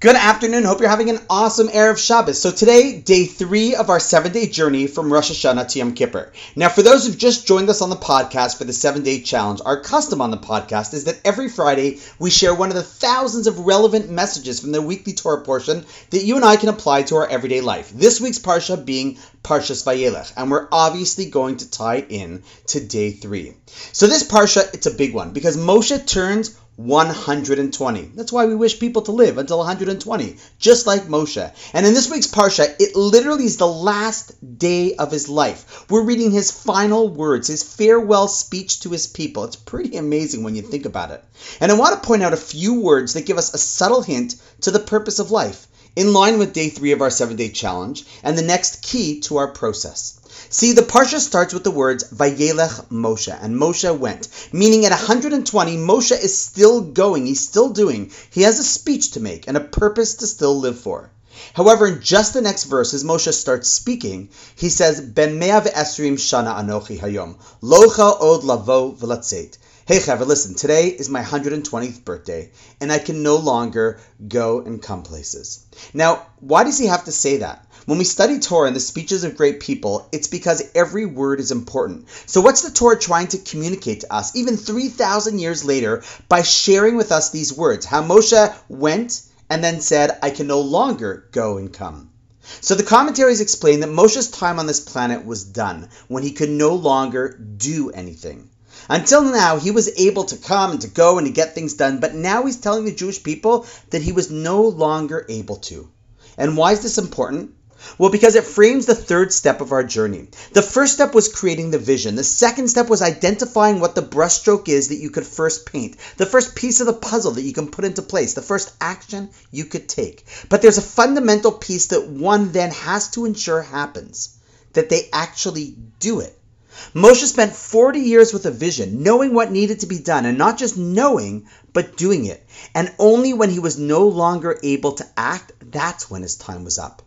Good afternoon. Hope you're having an awesome Erev Shabbos. So today, day three of our seven-day journey from Rosh Hashanah to Yom Kippur. Now, for those who've just joined us on the podcast for the seven-day challenge, our custom on the podcast is that every Friday we share one of the thousands of relevant messages from the weekly Torah portion that you and I can apply to our everyday life. This week's parsha being Parshas Vayelech, and we're obviously going to tie in to day three. So this parsha, it's a big one because Moshe turns 120. That's why we wish people to live until 120, just like Moshe. And in this week's Parsha, it literally is the last day of his life. We're reading his final words, his farewell speech to his people. It's pretty amazing when you think about it. And I want to point out a few words that give us a subtle hint to the purpose of life, in line with day three of our seven day challenge, and the next key to our process. See, the Parsha starts with the words Vayelech Moshe, and Moshe went, meaning at 120, Moshe is still going, he's still doing. He has a speech to make and a purpose to still live for. However, in just the next verse, as Moshe starts speaking, he says, Ben mea ve'esrim shana anochi hayom, locha od lavo v'latzeit. Hey, Chaver, listen, today is my 120th birthday, and I can no longer go and come places. Now, why does he have to say that? When we study Torah and the speeches of great people, it's because every word is important. So, what's the Torah trying to communicate to us, even 3,000 years later, by sharing with us these words? How Moshe went and then said, I can no longer go and come. So the commentaries explain that Moshe's time on this planet was done when he could no longer do anything. Until now, he was able to come and to go and to get things done, but now he's telling the Jewish people that he was no longer able to. And why is this important? Well, because it frames the third step of our journey. The first step was creating the vision. The second step was identifying what the brushstroke is that you could first paint. The first piece of the puzzle that you can put into place. The first action you could take. But there's a fundamental piece that one then has to ensure happens that they actually do it. Moshe spent 40 years with a vision, knowing what needed to be done, and not just knowing, but doing it. And only when he was no longer able to act, that's when his time was up.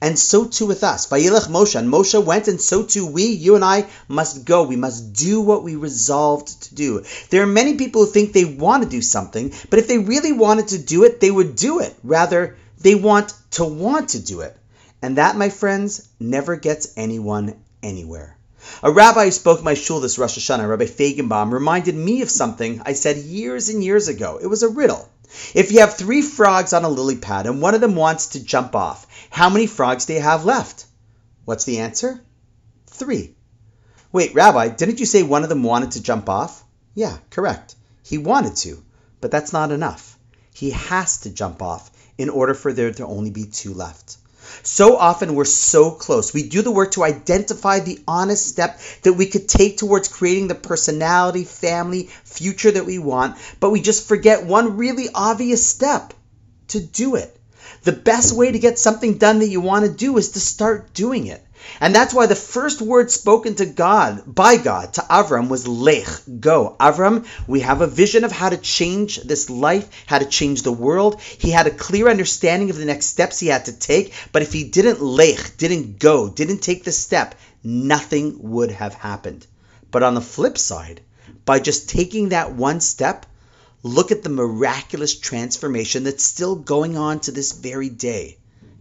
And so too with us. Vayelech Moshe, and Moshe went, and so too we, you and I, must go. We must do what we resolved to do. There are many people who think they want to do something, but if they really wanted to do it, they would do it. Rather, they want to want to do it. And that, my friends, never gets anyone anywhere. A rabbi who spoke my shul this Rosh Hashanah, Rabbi Feigenbaum, reminded me of something I said years and years ago. It was a riddle. If you have three frogs on a lily pad and one of them wants to jump off, how many frogs do you have left? What's the answer? Three. Wait, Rabbi, didn't you say one of them wanted to jump off? Yeah, correct. He wanted to, but that's not enough. He has to jump off in order for there to only be two left. So often we're so close. We do the work to identify the honest step that we could take towards creating the personality, family, future that we want, but we just forget one really obvious step to do it. The best way to get something done that you want to do is to start doing it. And that's why the first word spoken to God, by God, to Avram was Lech, go. Avram, we have a vision of how to change this life, how to change the world. He had a clear understanding of the next steps he had to take, but if he didn't Lech, didn't go, didn't take the step, nothing would have happened. But on the flip side, by just taking that one step, Look at the miraculous transformation that's still going on to this very day.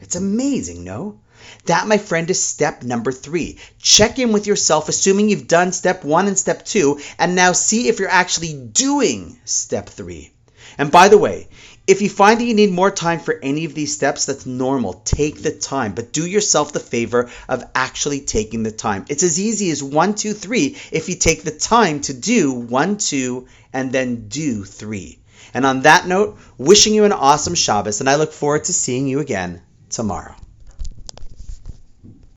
It's amazing, no? That, my friend, is step number three. Check in with yourself, assuming you've done step one and step two, and now see if you're actually doing step three. And by the way, if you find that you need more time for any of these steps, that's normal. Take the time, but do yourself the favor of actually taking the time. It's as easy as one, two, three if you take the time to do one, two, and then do three. And on that note, wishing you an awesome Shabbos, and I look forward to seeing you again tomorrow.